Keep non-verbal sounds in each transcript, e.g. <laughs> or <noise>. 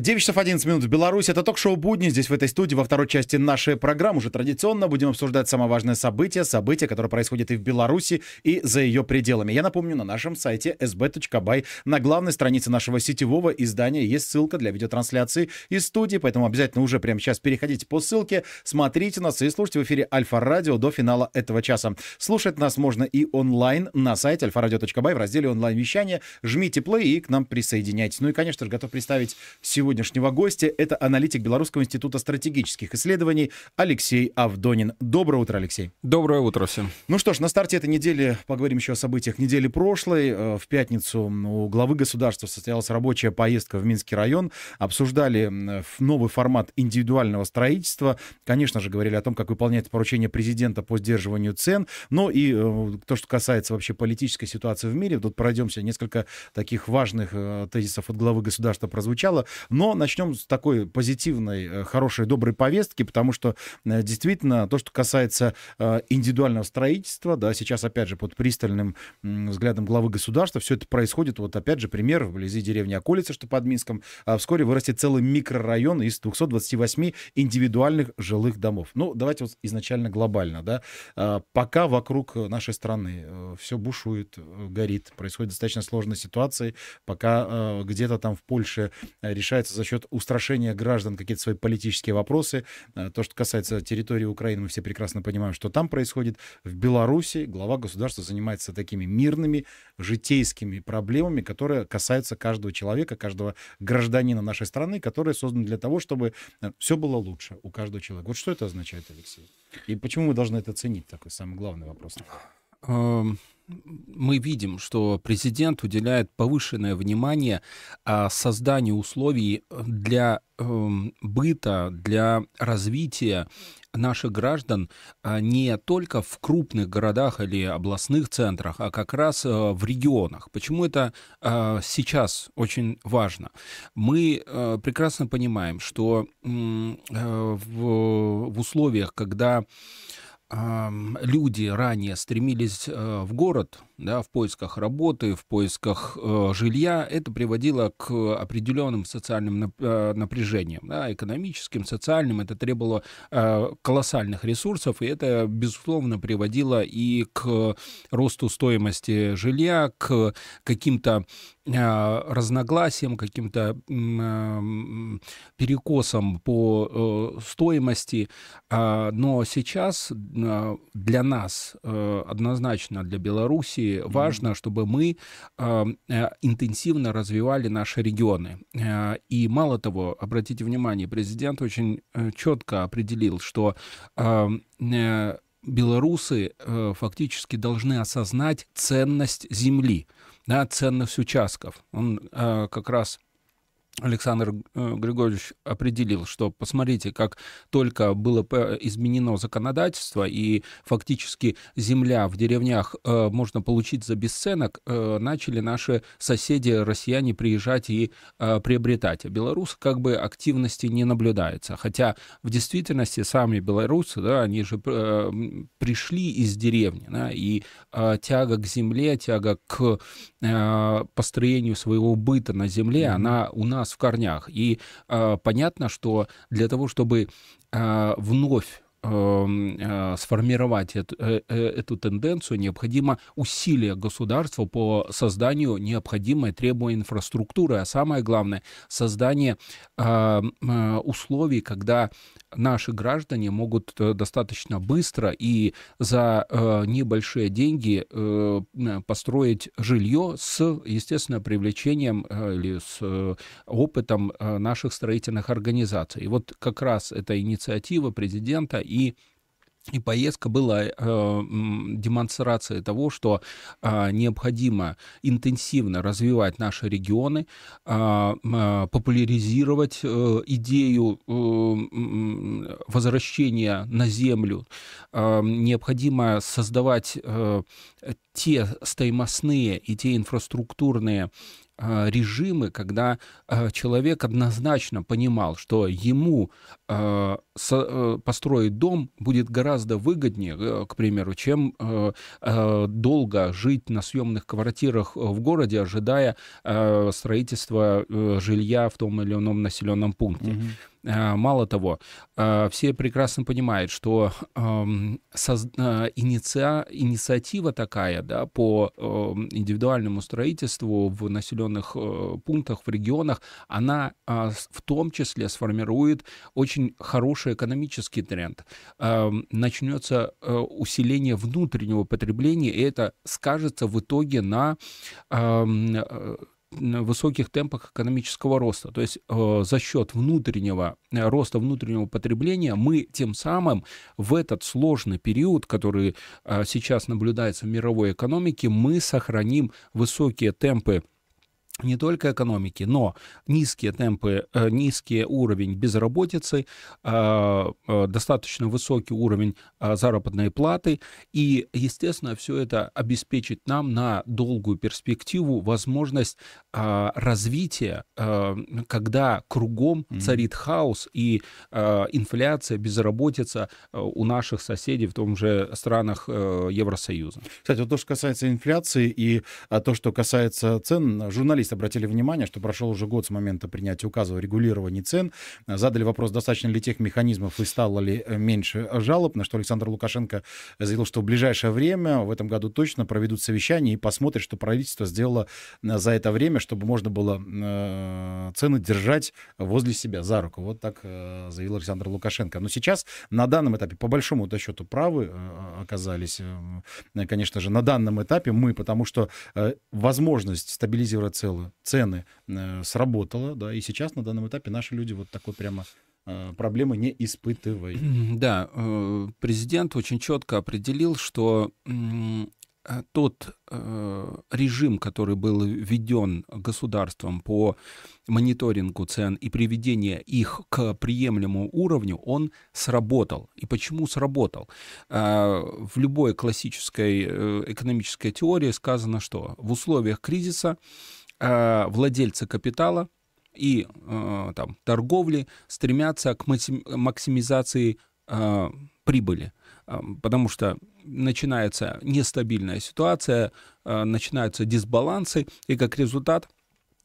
9 часов 11 минут в Беларуси. Это ток-шоу «Будни». Здесь, в этой студии, во второй части нашей программы, уже традиционно будем обсуждать самое важное событие, событие, которое происходит и в Беларуси, и за ее пределами. Я напомню, на нашем сайте sb.by на главной странице нашего сетевого издания есть ссылка для видеотрансляции из студии, поэтому обязательно уже прямо сейчас переходите по ссылке, смотрите нас и слушайте в эфире Альфа-Радио до финала этого часа. Слушать нас можно и онлайн на сайте alfaраdio.by в разделе онлайн-вещания. Жмите плей и к нам присоединяйтесь. Ну и, конечно же, готов представить сегодня сегодняшнего гостя. Это аналитик Белорусского института стратегических исследований Алексей Авдонин. Доброе утро, Алексей. Доброе утро всем. Ну что ж, на старте этой недели поговорим еще о событиях недели прошлой. Э, в пятницу у главы государства состоялась рабочая поездка в Минский район. Обсуждали новый формат индивидуального строительства. Конечно же, говорили о том, как выполняется поручение президента по сдерживанию цен. Но и э, то, что касается вообще политической ситуации в мире. Тут пройдемся. Несколько таких важных э, тезисов от главы государства прозвучало. Но начнем с такой позитивной, э, хорошей, доброй повестки, потому что э, действительно то, что касается э, индивидуального строительства, да, сейчас опять же под пристальным взглядом главы государства все это происходит. Вот опять же пример вблизи деревни Околица, что под Минском, а вскоре вырастет целый микрорайон из 228 индивидуальных жилых домов. Ну, давайте вот изначально глобально, да. А, пока вокруг нашей страны все бушует, горит, происходит достаточно сложная ситуация, пока где-то там в Польше решается решается за счет устрашения граждан какие-то свои политические вопросы. Э, то, что касается территории Украины, мы все прекрасно понимаем, что там происходит. В Беларуси глава государства занимается такими мирными, житейскими проблемами, которые касаются каждого человека, каждого гражданина нашей страны, которые созданы для того, чтобы э, все было лучше у каждого человека. Вот что это означает, Алексей? И почему мы должны это ценить? Такой самый главный вопрос. Мы видим, что президент уделяет повышенное внимание а, созданию условий для эм, быта, для развития наших граждан а, не только в крупных городах или областных центрах, а как раз э, в регионах. Почему это а, сейчас очень важно? Мы э, прекрасно понимаем, что э, в условиях, когда люди ранее стремились э, в город, да, в поисках работы, в поисках э, жилья, это приводило к определенным социальным э, напряжениям, да, экономическим, социальным. Это требовало колоссальных ресурсов, и это, безусловно, приводило и к росту стоимости жилья, к каким-то разногласиям, каким-то перекосам по стоимости. А, но сейчас Э, для нас, э, однозначно для Беларуси, важно, чтобы мы э, интенсивно развивали наши регионы. И мало того, обратите внимание, президент очень четко определил, что белорусы фактически должны осознать ценность земли, да, ценность участков. Он как раз Александр э, Григорьевич определил, что посмотрите, как только было изменено законодательство и фактически земля в деревнях э, можно получить за бесценок, э, начали наши соседи россияне приезжать и приобретать. А белорусы как бы активности не наблюдается. Хотя в действительности сами белорусы, да, они же пришли из деревни, да, и тяга к земле, тяга к построению своего быта на земле, mm-hmm. она у нас нас в корнях. И э, понятно, что для того, чтобы э, вновь эм, э, сформировать эту, э, э, эту тенденцию, необходимо усилие государства по созданию необходимой требуемой инфраструктуры, а самое главное, создание условий, когда наши граждане могут э, достаточно быстро и за э, небольшие деньги э, построить жилье с, естественно, привлечением или с опытом наших строительных организаций. И вот как раз эта инициатива президента и и поездка была э, демонстрацией того, что э, необходимо интенсивно развивать наши регионы, э, э, популяризировать э, идею э, возвращения на землю, э, необходимо создавать э, те стоимостные и те инфраструктурные режимы, когда э, человек однозначно понимал, что ему со, э, построить дом будет гораздо выгоднее, э, к примеру, чем э, долго жить на съемных квартирах в городе, ожидая строительства жилья в том или ином населенном пункте. Mm-hmm. Э, мало того, э, все прекрасно понимают, что эм, э, инициатива такая да, по эм, индивидуальному строительству в населенных пунктах, в регионах, она в том числе сформирует очень хороший экономический тренд. Эм, начнется усиление внутреннего потребления, и это скажется в итоге на высоких темпах экономического роста. То есть э, за счет внутреннего э, роста внутреннего потребления мы тем самым в этот сложный период, который э, сейчас наблюдается в мировой экономике, мы сохраним высокие темпы не только экономики, но низкие темпы, э, низкий уровень безработицы, э, э, достаточно высокий уровень заработной платы, и, естественно, все это обеспечит нам на долгую перспективу возможность развития, когда кругом царит хаос и инфляция, безработица у наших соседей в том же странах Евросоюза. Кстати, вот то, что касается инфляции и то, что касается цен, журналисты журналисты обратили внимание, что прошел уже год с момента принятия указа о регулировании цен. Задали вопрос, достаточно ли тех механизмов и стало ли э, меньше жалоб, на что Александр Лукашенко заявил, что в ближайшее время, в этом году точно, проведут совещание и посмотрят, что правительство сделало э, за это время, чтобы можно было э, цены держать возле себя за руку. Вот так заявил Александр Лукашенко. Но сейчас, на данном этапе, по большому счету, правы оказались, конечно же, на данном этапе мы, потому что возможность стабилизировать целую снизила цены, э, сработала, да, и сейчас на данном этапе наши люди вот такой прямо э, проблемы не испытывают. Да, э, президент очень четко определил, что тот режим, который был введен государством по мониторингу цен и приведение их к приемлемому уровню, он сработал. И почему сработал? В любой классической экономической теории сказано, что в условиях кризиса владельцы капитала и э, там, торговли стремятся к максимизации э, прибыли, потому что начинается нестабильная ситуация, начинаются дисбалансы, и как результат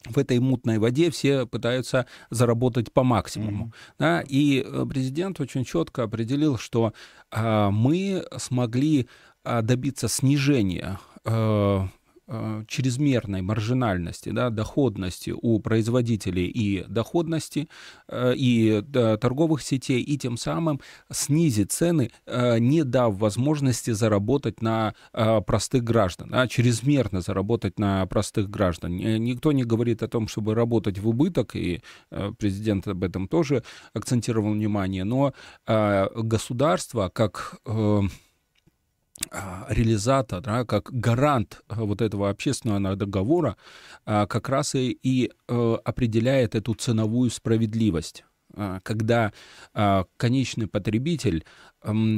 в этой мутной воде все пытаются заработать по максимуму. Mm-hmm. Да? И президент очень четко определил, что а, мы смогли а, добиться снижения а, Э, чрезмерной маржинальности, да, доходности у производителей и доходности э, и торговых сетей, и тем самым снизить цены, э, не дав возможности заработать на простых граждан, а чрезмерно заработать на простых граждан. Никто не говорит о том, чтобы работать в убыток, и президент об этом тоже акцентировал внимание, но государство как реализатор, да, как гарант а, вот этого общественного договора, а, как раз и, и э, определяет эту ценовую справедливость. Когда конечный потребитель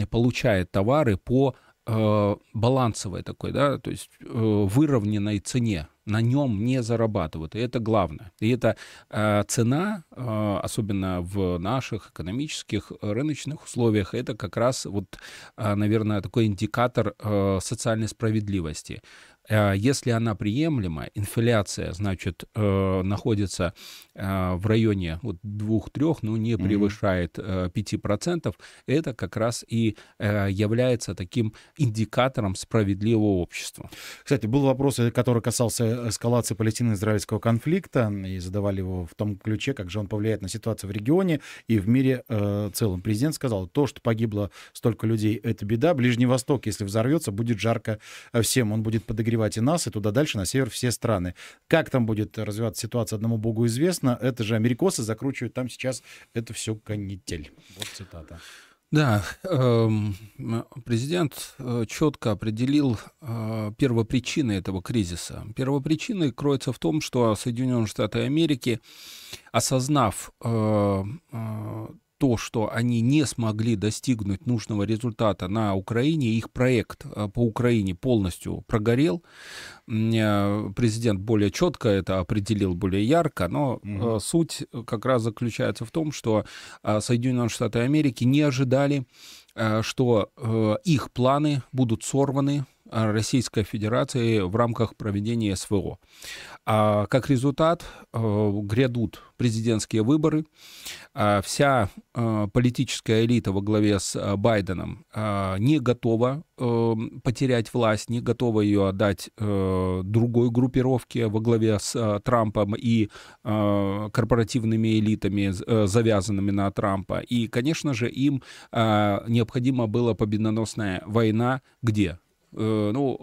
получает товары по э, балансовой такой, да, то есть э, выровненной цене, на нем не зарабатывают, и это главное. И эта э, цена, э, особенно в наших экономических рыночных условиях, это как раз вот, э, наверное, такой индикатор э, социальной справедливости. Э, если она приемлема, инфляция, значит, э, находится э, в районе вот 2-3, но не превышает 5%, это как раз и является таким индикатором справедливого общества. Кстати, был вопрос, который касался эскалации палестино-израильского конфликта, и задавали его в том ключе, как же он повлияет на ситуацию в регионе и в мире э, целом. Президент сказал, то, что погибло столько людей, это беда. Ближний Восток, если взорвется, будет жарко всем. Он будет подогревать подогревать и нас, и туда дальше, на север, все страны. Как там будет развиваться ситуация, одному богу известно. Это же америкосы закручивают там сейчас это все канитель. Вот цитата. Да, эм, президент э, четко определил э, первопричины этого кризиса. Первопричина кроется в том, что Соединенные Штаты Америки, осознав э, то, что они не смогли достигнуть нужного результата на Украине, их проект э, по Украине полностью прогорел. Э, президент более четко это определил, более ярко, но угу. суть как раз заключается в том, что Соединенные Штаты Америки не ожидали, что их планы будут сорваны Российской Федерации в рамках проведения СВО. А как результат э, грядут президентские выборы. А вся э, политическая элита во главе с э, Байденом не готова потерять власть, не готова ее отдать другой группировке во главе с Трампом и корпоративными элитами, завязанными на Трампа. И, конечно же, им необходима была победоносная война где? Э, ну,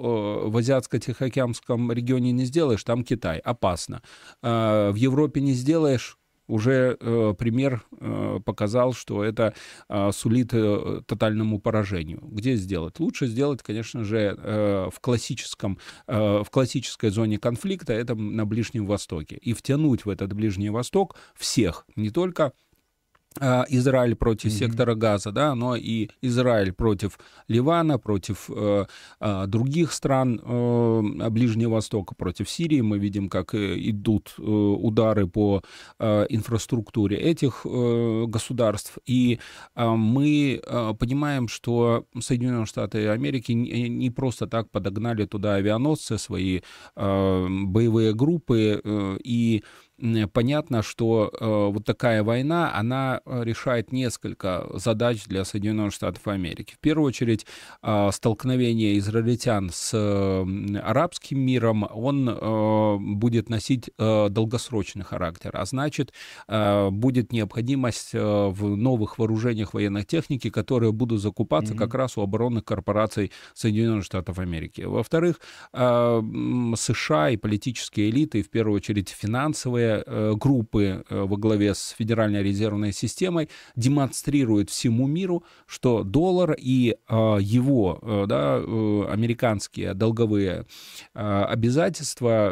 в Азиатско-Тихоокеанском регионе не сделаешь, там Китай, опасно. А, в Европе не сделаешь, уже э, пример э, показал, что это э, сулит э, тотальному поражению. Где сделать? Лучше сделать, конечно же, э, в классическом, э, в классической зоне конфликта, это на Ближнем Востоке, и втянуть в этот Ближний Восток всех, не только Израиль против mm-hmm. сектора Газа, да, но и Израиль против Ливана, против э, э, других стран э, Ближнего Востока, против Сирии. Мы видим, как э, идут э, удары по э, инфраструктуре этих э, государств. И э, мы э, понимаем, что Соединенные Штаты Америки не, не просто так подогнали туда авианосцы, свои э, боевые группы э, и понятно, что э, вот такая война, она э, решает несколько задач для Соединенных Штатов Америки. В первую очередь, э, столкновение израильтян с э, арабским миром, он э, будет носить э, долгосрочный характер, а значит, э, будет необходимость э, в новых вооружениях военной техники, которые будут закупаться mm-hmm. как раз у оборонных корпораций Соединенных Штатов Америки. Во-вторых, э, США и политические элиты, в первую очередь финансовые, Э, группы э, во главе с Федеральной резервной системой демонстрируют всему миру, что доллар и э, его да, американские долговые обязательства,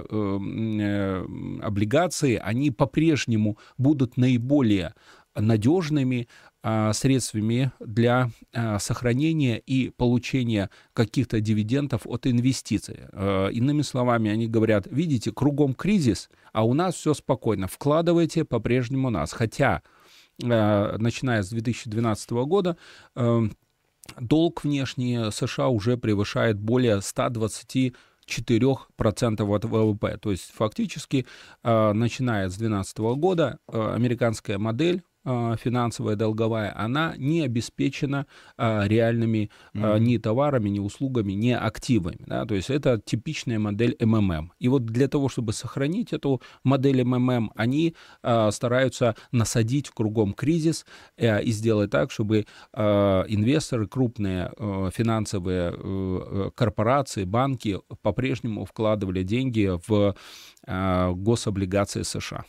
облигации, они по-прежнему будут наиболее надежными, средствами для а, сохранения и получения каких-то дивидендов от инвестиций. А, иными словами, они говорят, видите, кругом кризис, а у нас все спокойно, вкладывайте по-прежнему нас. Хотя, начиная с 2012 года, долг внешний США уже превышает более 120 4% от ВВП. То есть фактически, начиная с 2012 года, американская модель а, финансовая долговая, она не обеспечена а, реальными mm-hmm. ни товарами, ни услугами, ни активами. Да? То есть это типичная модель МММ. И вот для того, чтобы сохранить эту модель МММ, они стараются насадить кругом кризис э, и сделать так, чтобы инвесторы, крупные э, финансовые э, корпорации, банки по-прежнему вкладывали деньги в гособлигации США.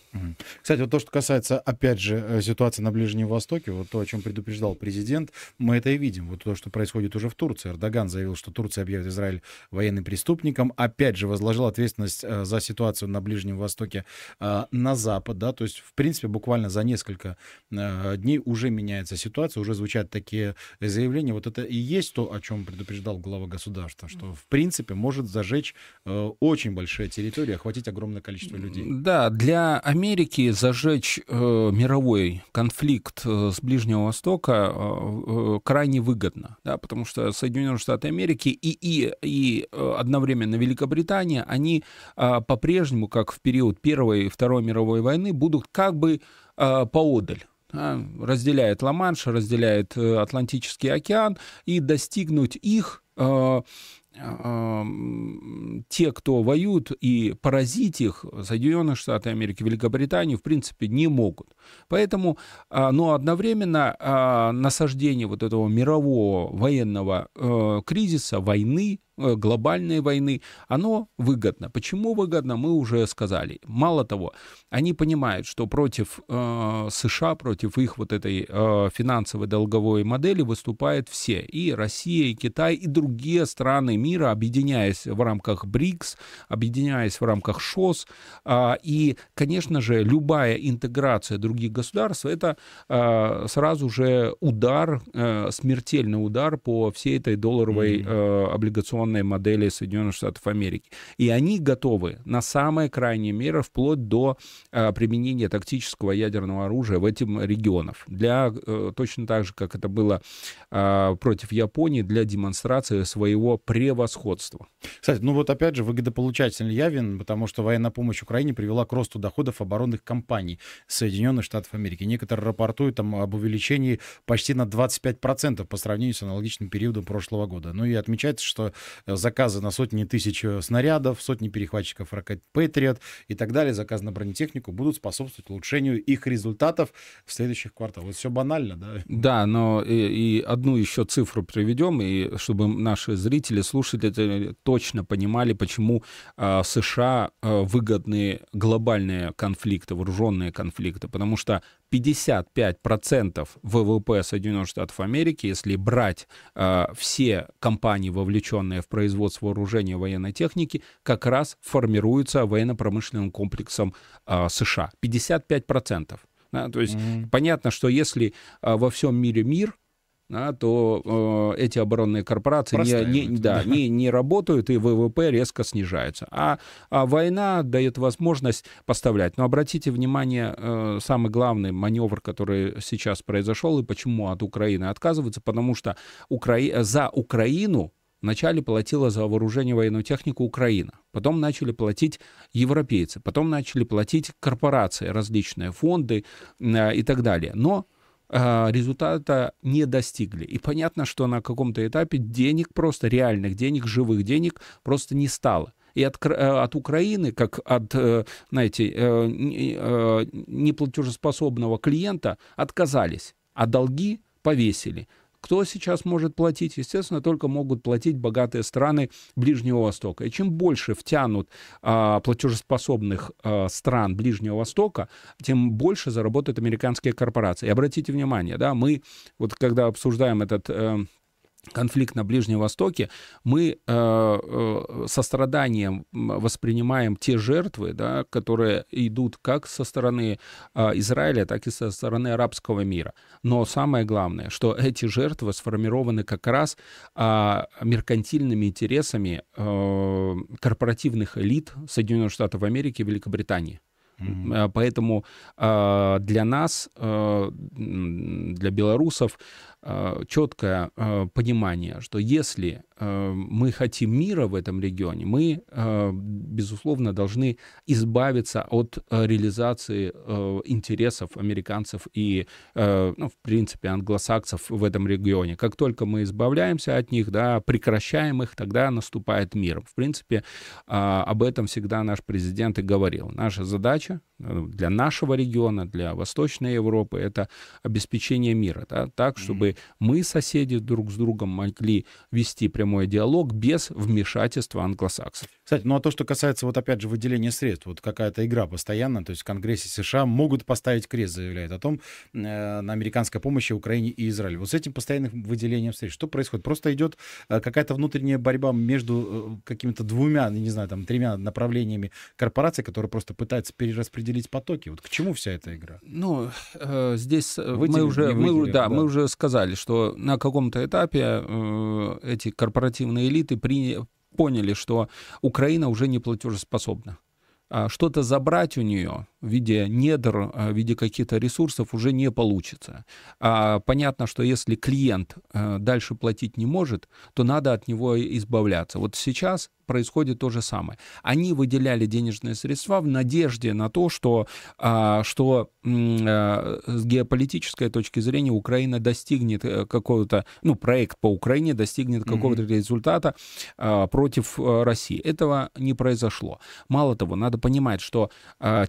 Кстати, вот то, что касается, опять же, ситуации ситуация на Ближнем Востоке, вот то, о чем предупреждал президент, мы это и видим. Вот то, что происходит уже в Турции. Эрдоган заявил, что Турция объявит Израиль военным преступником. Опять же, возложил ответственность э, за ситуацию на Ближнем Востоке э, на Запад. Да? То есть, в принципе, буквально за несколько э, дней уже меняется ситуация, уже звучат такие заявления. Вот это и есть то, о чем предупреждал глава государства, что, в принципе, может зажечь очень большая территория, охватить огромное количество людей. Да, для Америки зажечь э, мировой конфликт э, с Ближнего Востока э, э, крайне выгодно, да, потому что Соединенные Штаты Америки и, и, и одновременно Великобритания, они по-прежнему, как в период Первой и Второй мировой войны, будут как бы поодаль разделяет Ла-Манш, разделяет Атлантический океан, и достигнуть их те, кто воюют, и поразить их Соединенные Штаты Америки, Великобританию, в принципе, не могут. Поэтому, а, но одновременно а, насаждение вот этого мирового военного э, кризиса, войны, глобальной войны, оно выгодно. Почему выгодно, мы уже сказали. Мало того, они понимают, что против э, США, против их вот этой э, финансовой долговой модели выступают все. И Россия, и Китай, и другие страны мира, объединяясь в рамках БРИКС, объединяясь в рамках ШОС. Э, и, конечно же, любая интеграция других государств, это э, сразу же удар, э, смертельный удар по всей этой долларовой э, облигационной модели Соединенных Штатов Америки. И они готовы на самые крайние меры, вплоть до э, применения тактического ядерного оружия в этим регионах. Для, э, точно так же, как это было э, против Японии, для демонстрации своего превосходства. Кстати, ну вот опять же, выгодополучатель явен, потому что военная помощь Украине привела к росту доходов оборонных компаний Соединенных Штатов Америки. Некоторые рапортуют там об увеличении почти на 25% по сравнению с аналогичным периодом прошлого года. Ну и отмечается, что заказы на сотни тысяч э, снарядов, сотни перехватчиков ракет Патриот и так далее, заказы на бронетехнику будут способствовать улучшению их результатов в следующих кварталах. Вот все банально, да? Да, но и, и одну еще цифру приведем, и чтобы наши зрители, слушатели точно понимали, почему э, США э, выгодны глобальные конфликты, вооруженные конфликты, потому что 55% ВВП Соединенных Штатов Америки, если брать э, все компании, вовлеченные в производство вооружения и военной техники, как раз формируются военно-промышленным комплексом э, США. 55%. Да, то есть mm-hmm. понятно, что если э, во всем мире мир, да, то э, эти оборонные корпорации не, не, да, да. Не, не работают, и ВВП резко снижается. А, а война дает возможность поставлять. Но обратите внимание, э, самый главный маневр, который сейчас произошел, и почему от Украины отказываются, потому что Укра... за Украину Вначале платила за вооружение военную технику Украина, потом начали платить европейцы, потом начали платить корпорации, различные фонды э, и так далее. Но а, результата не достигли. И понятно, что на каком-то этапе денег просто, реальных денег, живых денег просто не стало. И от, э, от Украины, как от, э, знаете, э, неплатежеспособного клиента, отказались, а долги повесили. Кто сейчас может платить? Естественно, только могут платить богатые страны Ближнего Востока. И чем больше втянут а, платежеспособных а, стран Ближнего Востока, тем больше заработают американские корпорации. И обратите внимание, да, мы вот когда обсуждаем этот э, конфликт на Ближнем Востоке, мы э, э, со страданием воспринимаем те жертвы, да, которые идут как со стороны э, Израиля, так и со стороны арабского мира. Но самое главное, что эти жертвы сформированы как раз э, меркантильными интересами э, корпоративных элит Соединенных Штатов Америки и Великобритании. Mm-hmm. Поэтому э, для нас, э, для белорусов, Э, четкое э, понимание, что если э, мы хотим мира в этом регионе, мы, безусловно, должны избавиться от реализации интересов американцев и, ну, в принципе, англосаксов в этом регионе. Как только мы избавляемся от них, да, прекращаем их, тогда наступает мир. В принципе, об этом всегда наш президент и говорил. Наша задача для нашего региона, для Восточной Европы, это обеспечение мира, да, так, чтобы мы, соседи, друг с другом могли вести прямой диалог без вмешательства англосаксов. Кстати, ну а то, что касается вот опять же выделения средств, вот какая-то игра постоянно, то есть в Конгрессе США могут поставить крест, заявляет о том, э, на американской помощи Украине и Израилю. Вот с этим постоянным выделением средств, что происходит? Просто идет э, какая-то внутренняя борьба между э, какими-то двумя, не знаю, там, тремя направлениями корпораций, которые просто пытаются перераспределить потоки. Вот к чему вся эта игра? Ну, э, здесь выделили, мы уже, мы, да, да, мы уже сказали, что на каком-то этапе э, эти корпоративные элиты поняли, что Украина уже не платежеспособна. А что-то забрать у нее в виде недр, а, в виде каких-то ресурсов уже не получится. А понятно, что если клиент э, дальше платить не может, то надо от него избавляться. Вот сейчас происходит то же самое. Они выделяли денежные средства в надежде на то, что, а, что а, с геополитической точки зрения Украина достигнет э, какого-то, ну, проект по Украине достигнет какого-то mm-hmm. результата а, против э, России. Этого не произошло. Мало того, надо понимать, что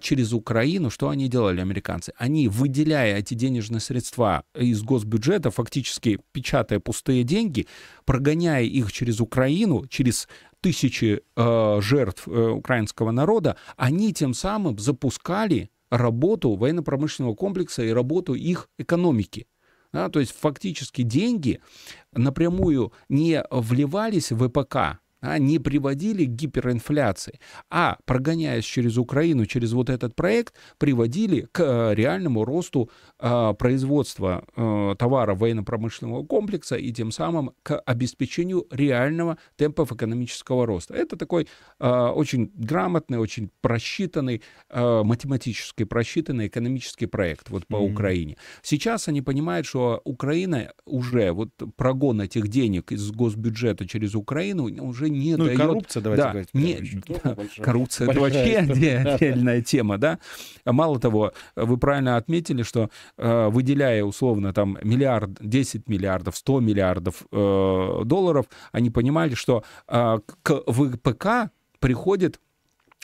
через Украину, что они делали, американцы? Они, выделяя эти денежные средства из госбюджета, фактически печатая пустые деньги, прогоняя их через Украину, через тысячи э, жертв э, украинского народа, они тем самым запускали работу военно-промышленного комплекса и работу их экономики. Да, то есть фактически деньги напрямую не вливались в ВПК, а, не приводили к гиперинфляции, а прогоняясь через Украину, через вот этот проект, приводили к э, реальному росту э, производства э, товаров военно-промышленного комплекса и тем самым к обеспечению реального темпов экономического роста. Это такой э, очень грамотный, очень просчитанный, э, математически просчитанный экономический проект вот по mm-hmm. Украине. Сейчас они понимают, что Украина уже, вот прогон этих денег из госбюджета через Украину уже не ну, дает... коррупция, давайте да, говорить. Не, да, коррупция — это вообще отдельная тема, да. Мало того, вы правильно отметили, что э, выделяя условно там миллиард, 10 миллиардов, 100 миллиардов э, долларов, они понимали, что э, к ВПК приходит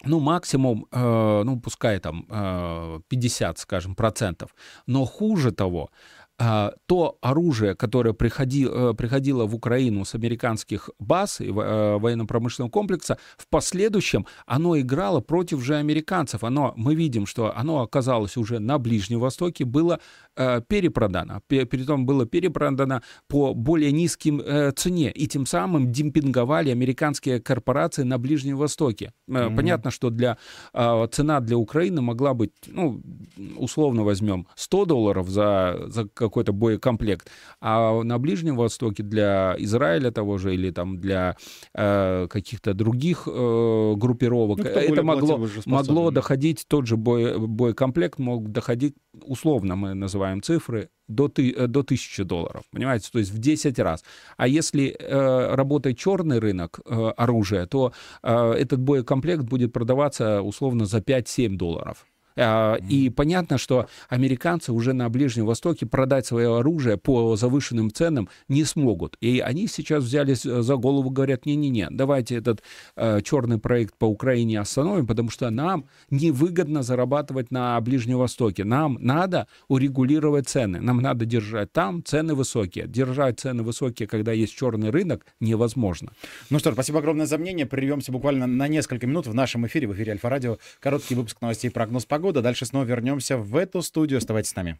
ну, максимум, э, ну, пускай там э, 50, скажем, процентов. Но хуже того, а, то оружие, которое приходи, э, приходило в Украину с американских баз и э, военно-промышленного комплекса, в последующем оно играло против же американцев. Оно, мы видим, что оно оказалось уже на Ближнем Востоке, было э, перепродано. Притом было перепродано по более низким цене. И тем самым демпинговали американские корпорации на Ближнем Востоке. Mm-hmm. Понятно, что для, э, цена для Украины могла быть, ну, условно возьмем, 100 долларов за, за какой-то боекомплект. А на Ближнем Востоке для Израиля того же или там для э, каких-то других э, группировок ну, это могло, могло доходить, тот же бой, боекомплект мог доходить, условно мы называем цифры, до, ты, э, до 1000 долларов, понимаете, то есть в 10 раз. А если э, работает черный рынок э, оружия, то э, этот боекомплект будет продаваться условно за 5-7 долларов. А, и понятно, что американцы уже на Ближнем Востоке продать свое оружие по завышенным ценам не смогут. И они сейчас взялись за голову, говорят, не-не-не, давайте этот э, черный проект по Украине остановим, потому что нам невыгодно зарабатывать на Ближнем Востоке. Нам надо урегулировать цены. Нам надо держать там цены высокие. Держать цены высокие, когда есть черный рынок, невозможно. Ну что ж, спасибо огромное за мнение. Прервемся буквально на несколько минут в нашем эфире, в эфире Альфа-Радио. Короткий выпуск новостей прогноз погоды года. Дальше снова вернемся в эту студию. Оставайтесь с нами.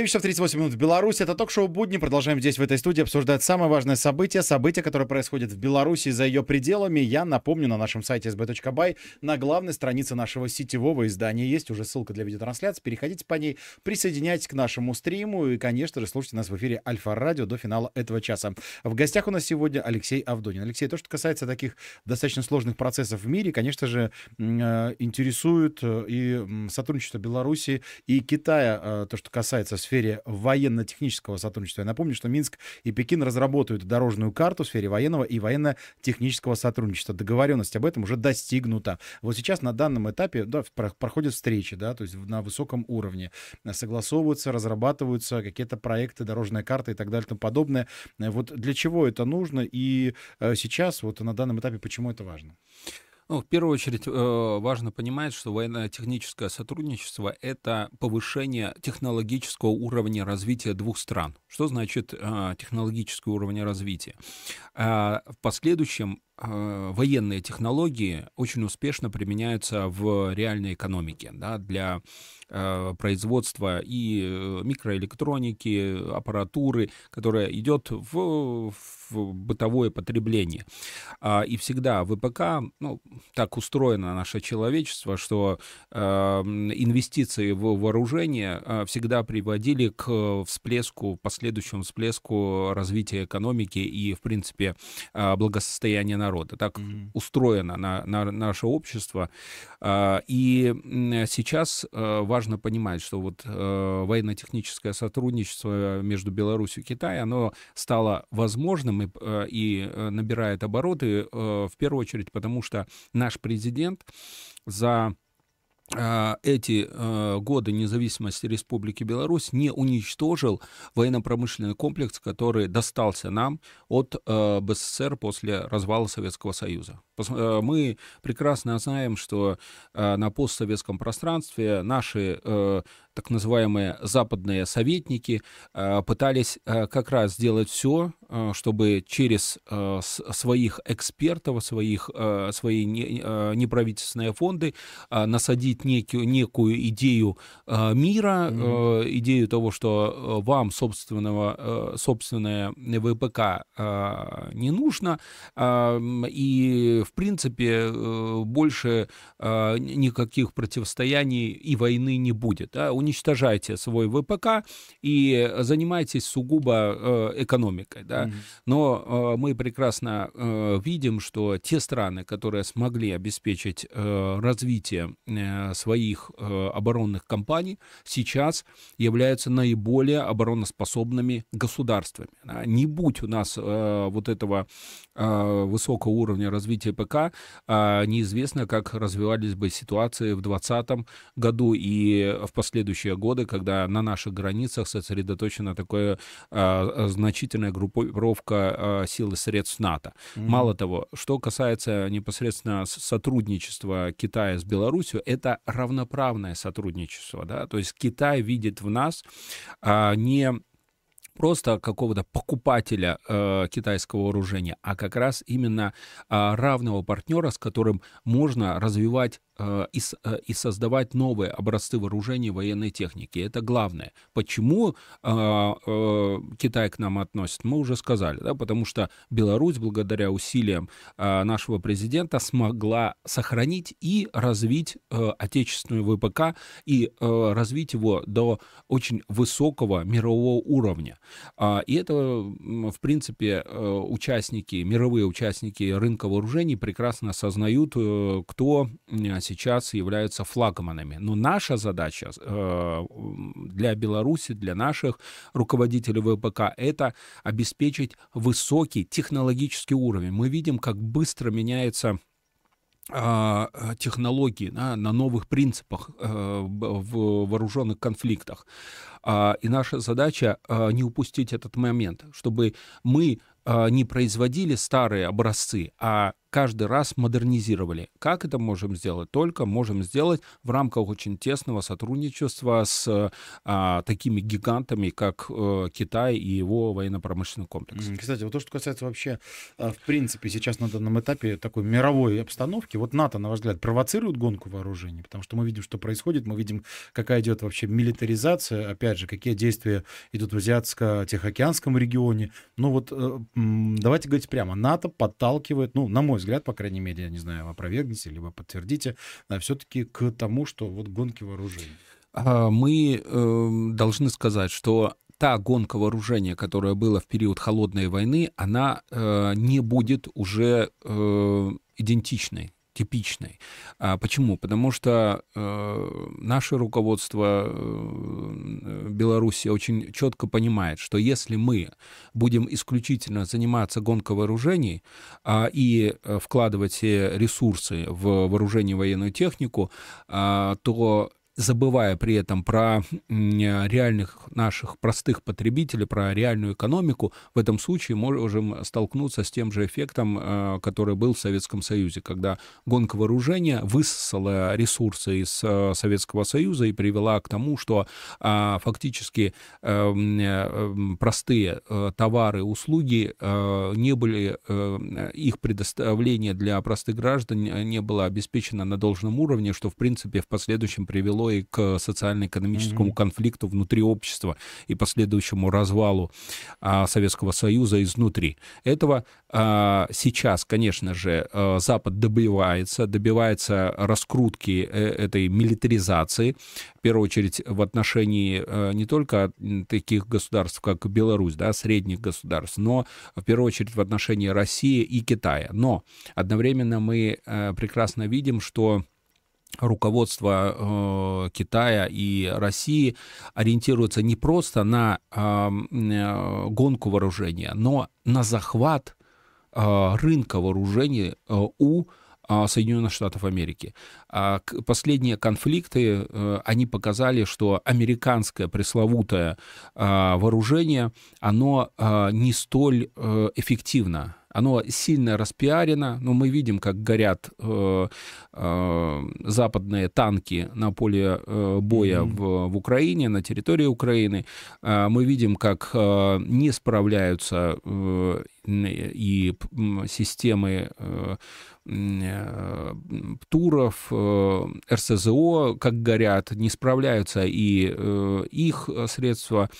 9 часов 38 минут в Беларуси. Это ток-шоу «Будни». Продолжаем здесь, в этой студии, обсуждать самое важное событие. События, которые происходят в Беларуси за ее пределами. Я напомню, на нашем сайте sb.by на главной странице нашего сетевого издания есть уже ссылка для видеотрансляции. Переходите по ней, присоединяйтесь к нашему стриму и, конечно же, слушайте нас в эфире Альфа-радио до финала этого часа. В гостях у нас сегодня Алексей Авдонин. Алексей, то, что касается таких достаточно сложных процессов в мире, конечно же, э, интересует э, и сотрудничество Беларуси и Китая. Э, то, что касается в сфере военно-технического сотрудничества. Я напомню, что Минск и Пекин разработают дорожную карту в сфере военного и военно-технического сотрудничества. Договоренность об этом уже достигнута. Вот сейчас на данном этапе да, проходят встречи, да, то есть на высоком уровне. Согласовываются, разрабатываются какие-то проекты, дорожная карта и так далее и тому подобное. Вот для чего это нужно и э, сейчас, вот на данном этапе, почему это важно? Ну, в первую очередь э, важно понимать, что военно-техническое сотрудничество — это повышение технологического уровня развития двух стран. Что значит э, технологический уровень развития? Э, в последующем военные технологии очень успешно применяются в реальной экономике да, для Э, производства и э, микроэлектроники, аппаратуры, которая идет в, в бытовое потребление. А, и всегда ВПК, ну, так устроено наше человечество, что э, инвестиции в вооружение всегда приводили к всплеску, последующему всплеску развития экономики и, в принципе, благосостояния народа. Так mm-hmm. устроено на, на наше общество. А, и сейчас важно важно понимать, что вот э, военно-техническое сотрудничество между Беларусью и Китаем, оно стало возможным и, э, и э, набирает обороты э, в первую очередь потому, что наш президент за э, эти э, годы независимости Республики Беларусь не уничтожил военно-промышленный комплекс, который достался нам от э, БССР после развала Советского Союза. Э, мы прекрасно знаем, что э, на постсоветском пространстве наши э, так называемые западные советники пытались как раз сделать все, чтобы через своих экспертов, своих, свои неправительственные фонды насадить некую, некую идею мира, mm-hmm. идею того, что вам собственного, собственное ВПК не нужно, и в принципе, э, больше э, никаких противостояний и войны не будет. Да? Уничтожайте свой ВПК и занимайтесь сугубо э, экономикой. Да? Mm-hmm. Но мы прекрасно видим, что те страны, которые смогли обеспечить развитие своих оборонных компаний, сейчас являются наиболее обороноспособными государствами. Не будь у нас вот этого высокого уровня развития ПК, а неизвестно, как развивались бы ситуации в 2020 году и в последующие годы, когда на наших границах сосредоточена такая а, значительная группировка а, сил и средств НАТО. Mm-hmm. Мало того, что касается непосредственно сотрудничества Китая с Беларусью, это равноправное сотрудничество, да, то есть Китай видит в нас а, не просто какого-то покупателя э, китайского вооружения, а как раз именно э, равного партнера, с которым можно развивать Э, и, э, и создавать новые образцы вооружений военной техники. Это главное. Почему э, Китай к нам относит, мы уже сказали, да, потому что Беларусь, благодаря усилиям нашего президента, смогла сохранить и развить отечественную ВПК и развить его до очень высокого мирового уровня. А, и это, в принципе, участники, мировые участники рынка вооружений прекрасно осознают, кто сейчас являются флагманами. Но наша задача э, для Беларуси, для наших руководителей ВПК, это обеспечить высокий технологический уровень. Мы видим, как быстро меняется а, технологии да, на новых принципах э, в вооруженных конфликтах. А, и наша задача э, не упустить этот момент, чтобы мы не производили старые образцы, а каждый раз модернизировали. Как это можем сделать? Только можем сделать в рамках очень тесного сотрудничества с а, такими гигантами, как а, Китай и его военно-промышленный комплекс. Кстати, вот то, что касается вообще, в принципе, сейчас на данном этапе такой мировой обстановки, вот НАТО, на ваш взгляд, провоцирует гонку вооружений? Потому что мы видим, что происходит, мы видим, какая идет вообще милитаризация, опять же, какие действия идут в Азиатско-Тихоокеанском регионе. Ну вот э, давайте говорить прямо, НАТО подталкивает, ну, на мой взгляд, по крайней мере, я не знаю, опровергните, либо подтвердите, да, все-таки к тому, что вот гонки вооружений. А, мы э, должны сказать, что та гонка вооружения, которая была в период холодной войны, она э, не будет уже э, идентичной типичной. А почему? Потому что э, наше руководство э, Беларуси очень четко понимает, что если мы будем исключительно заниматься гонкой вооружений э, и вкладывать все ресурсы в вооружение военную технику, э, то забывая при этом про реальных наших простых потребителей, про реальную экономику, в этом случае можем столкнуться с тем же эффектом, э, который был в Советском Союзе, когда гонка вооружения высосала ресурсы из э, Советского Союза и привела к тому, что а, фактически эм, простые э, товары, услуги не были, их предоставление для простых граждан не было обеспечено на должном уровне, что в принципе в последующем привело и к социально-экономическому mm-hmm. конфликту внутри общества и последующему развалу а, Советского Союза изнутри. Этого а, сейчас, конечно же, а, Запад добивается, добивается раскрутки э, этой милитаризации, в первую очередь в отношении а, не только таких государств, как Беларусь, да, средних государств, но в первую очередь в отношении России и Китая. Но одновременно мы а, прекрасно видим, что руководство э, Китая и России ориентируется не просто на э, гонку вооружения, но на захват э, рынка вооружений э, у Соединенных Штатов Америки. А последние конфликты, э, они показали, что американское пресловутое вооружение, оно не столь эффективно оно сильно распиарено, но мы видим, как горят э, э, западные танки на поле э, боя mm-hmm. в, в Украине, на территории Украины. Э, мы видим, как э, не справляются э, и системы э, э, Туров, э, РСЗО, как горят, не справляются и их средства,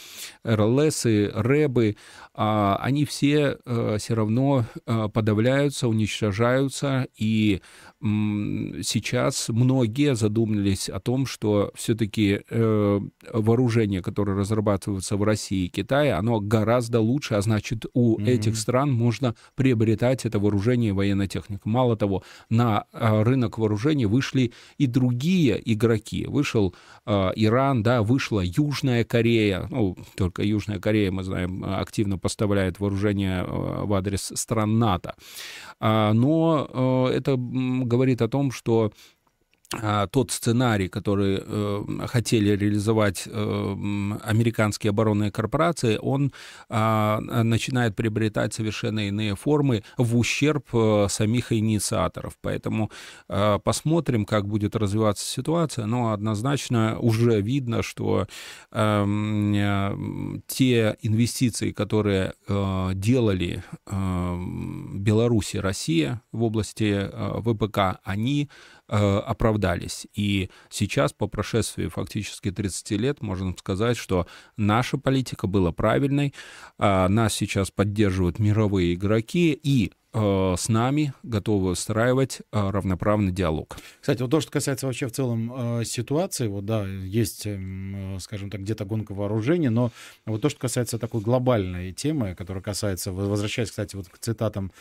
РЛС, РЭБы, а они все все равно подавляются, уничтожаются, и сейчас многие задумались о том, что все-таки э, вооружение, которое разрабатывается в России и Китае, оно гораздо лучше, а значит, у mm-hmm. этих стран можно приобретать это вооружение и военная техника. Мало того, на э, рынок вооружений вышли и другие игроки. Вышел э, Иран, да, вышла Южная Корея. Ну, только Южная Корея, мы знаем, активно поставляет вооружение э, в адрес стран НАТО. А, но это говорит о том, что тот сценарий, который э, хотели реализовать э, американские оборонные корпорации, он э, начинает приобретать совершенно иные формы в ущерб э, самих инициаторов. Поэтому э, посмотрим, как будет развиваться ситуация. Но однозначно уже видно, что эм, э, те инвестиции, которые э, делали э, Беларусь и Россия в области э, ВПК, они Э, оправдались. И сейчас, по прошествии фактически 30 лет, можно сказать, что наша политика была правильной, а нас сейчас поддерживают мировые игроки, и Э, с нами готовы устраивать э, равноправный диалог. Кстати, вот то, что касается вообще в целом э, ситуации, вот да, есть, скажем так, где-то гонка вооружений, но вот то, что касается такой глобальной темы, которая касается, возвращаясь, кстати, вот к цитатам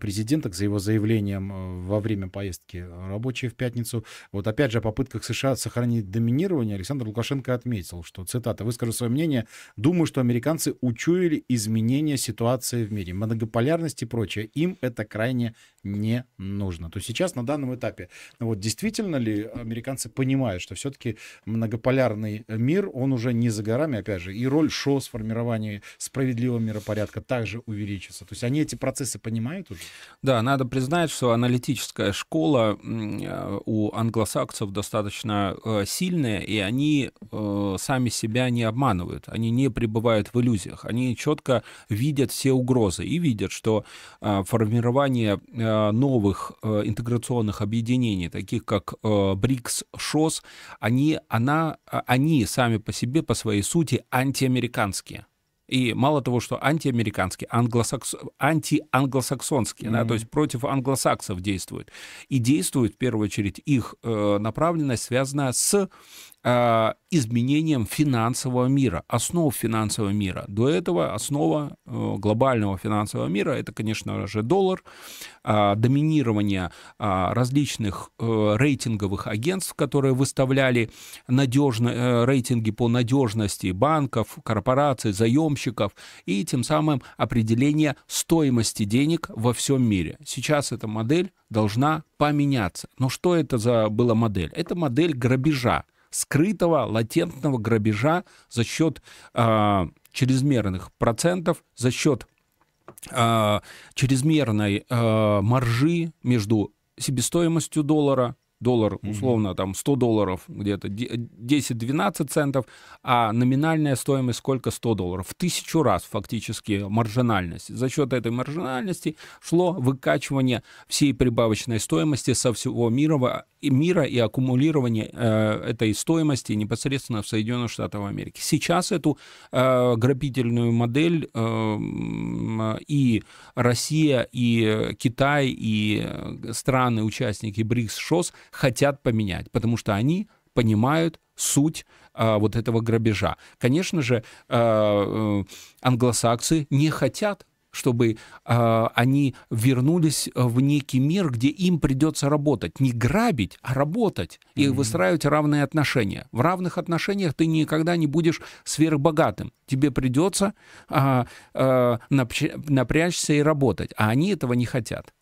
президента, к его заявлениям во время поездки рабочей в пятницу, вот опять же о попытках США сохранить доминирование, Александр Лукашенко отметил, что, цитата, выскажу свое мнение, думаю, что американцы учуяли изменения ситуации в мире, многополярность и прочее. Им это крайне не нужно. То есть сейчас на данном этапе, ну вот действительно ли американцы понимают, что все-таки многополярный мир, он уже не за горами, опять же, и роль ШОС в формировании справедливого миропорядка также увеличится. То есть они эти процессы понимают уже? Да, надо признать, что аналитическая школа э, у англосаксов достаточно э, сильная, и они э, сами себя не обманывают, они не пребывают в иллюзиях, они четко видят все угрозы и видят, что формирование новых интеграционных объединений, таких как БРИКС, ШОС, они, она, они сами по себе, по своей сути, антиамериканские. И мало того, что антиамериканские, англосакс... антианглосаксонские, mm-hmm. да, то есть против англосаксов действуют. И действует, в первую очередь, их э, направленность связана с э, изменением финансового мира, основ финансового мира. До этого основа э, глобального финансового мира это, конечно же, доллар, э, доминирование различных рейтинговых агентств, которые выставляли надежно, э, рейтинги по надежности банков, корпораций, заемщиков и тем самым определение стоимости денег во всем мире. Сейчас эта модель должна поменяться. Но что это за была модель? Это модель грабежа скрытого, латентного грабежа за счет э, чрезмерных процентов, за счет э, чрезмерной э, маржи между себестоимостью доллара доллар, условно, там 100 долларов, где-то 10-12 центов, а номинальная стоимость сколько? 100 долларов. В тысячу раз фактически маржинальность. За счет этой маржинальности шло выкачивание всей прибавочной стоимости со всего мира, мира и аккумулирование э, этой стоимости непосредственно в Соединенных Штатах Америки. Сейчас эту э, грабительную модель э, и Россия, и Китай, и страны-участники БРИКС-ШОС хотят поменять, потому что они понимают суть а, вот этого грабежа. Конечно же, а, англосаксы не хотят чтобы э, они вернулись в некий мир, где им придется работать. Не грабить, а работать и mm-hmm. выстраивать равные отношения. В равных отношениях ты никогда не будешь сверхбогатым. Тебе придется э, э, напрячься и работать. А они этого не хотят.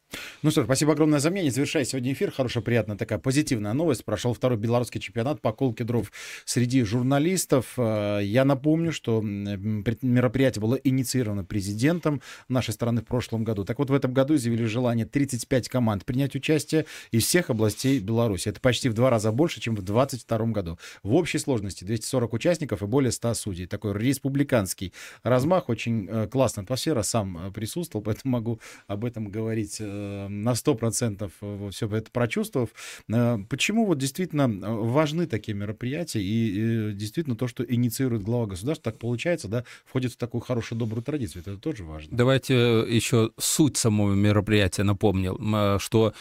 Ну что ж, спасибо огромное за мнение. Завершая сегодня эфир, хорошая, приятная такая позитивная новость. Прошел второй белорусский чемпионат по колке дров среди журналистов. Э, я напомню, что мероприятие было инициировано президентом нашей страны в прошлом году. Так вот, в этом году изъявили желание 35 команд принять участие из всех областей Беларуси. Это почти в два раза больше, чем в 2022 году. В общей сложности 240 участников и более 100 судей. Такой республиканский размах, очень э, классная атмосфера. Сам э, присутствовал, <laughs> поэтому могу об этом говорить на 100% э, все это прочувствовав. Э, почему вот действительно важны такие мероприятия и, и действительно то, что инициирует глава государства, так получается, да, входит в такую хорошую добрую традицию. Это тоже важно. Давайте еще суть самого мероприятия напомнил, что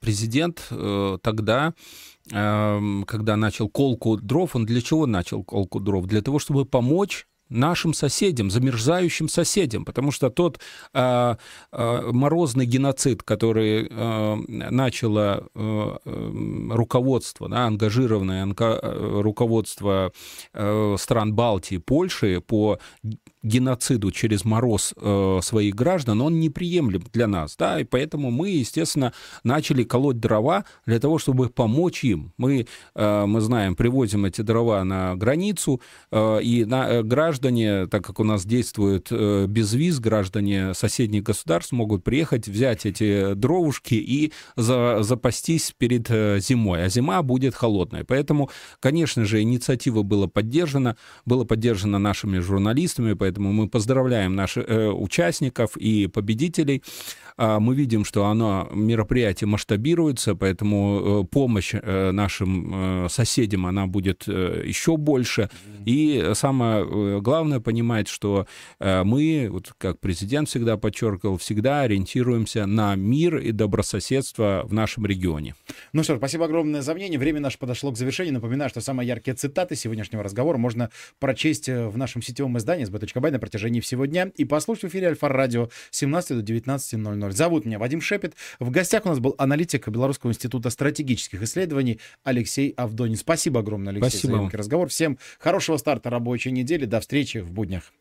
президент тогда когда начал колку дров, он для чего начал колку дров? Для того, чтобы помочь нашим соседям, замерзающим соседям, потому что тот э, э, морозный геноцид, который э, начало э, руководство, да, ангажированное анга, руководство э, стран Балтии, Польши по геноциду через мороз э, своих граждан, он неприемлем для нас, да, и поэтому мы, естественно, начали колоть дрова для того, чтобы помочь им. Мы, э, мы знаем, привозим эти дрова на границу, э, и на, э, граждане, так как у нас действует э, безвиз, граждане соседних государств могут приехать, взять эти дровушки и за, запастись перед э, зимой, а зима будет холодной. Поэтому, конечно же, инициатива была поддержана, была поддержана нашими журналистами, поэтому Поэтому мы поздравляем наших э, участников и победителей. А, мы видим, что оно, мероприятие масштабируется, поэтому э, помощь э, нашим э, соседям, она будет еще больше. И самое главное понимать, что мы, вот как президент всегда подчеркивал, всегда ориентируемся на мир и добрососедство в нашем регионе. Ну что ж, спасибо огромное за мнение. Время наше подошло к завершению. Напоминаю, что самые яркие цитаты сегодняшнего разговора можно прочесть в нашем сетевом издании sb.by на протяжении всего дня и послушать в эфире Альфа-радио 17 до 19.00. 0. Зовут меня Вадим Шепет. В гостях у нас был аналитик Белорусского института стратегических исследований Алексей Авдонин. Спасибо огромное, Алексей, Спасибо. за разговор. Всем хорошего старта рабочей недели. До встречи в буднях.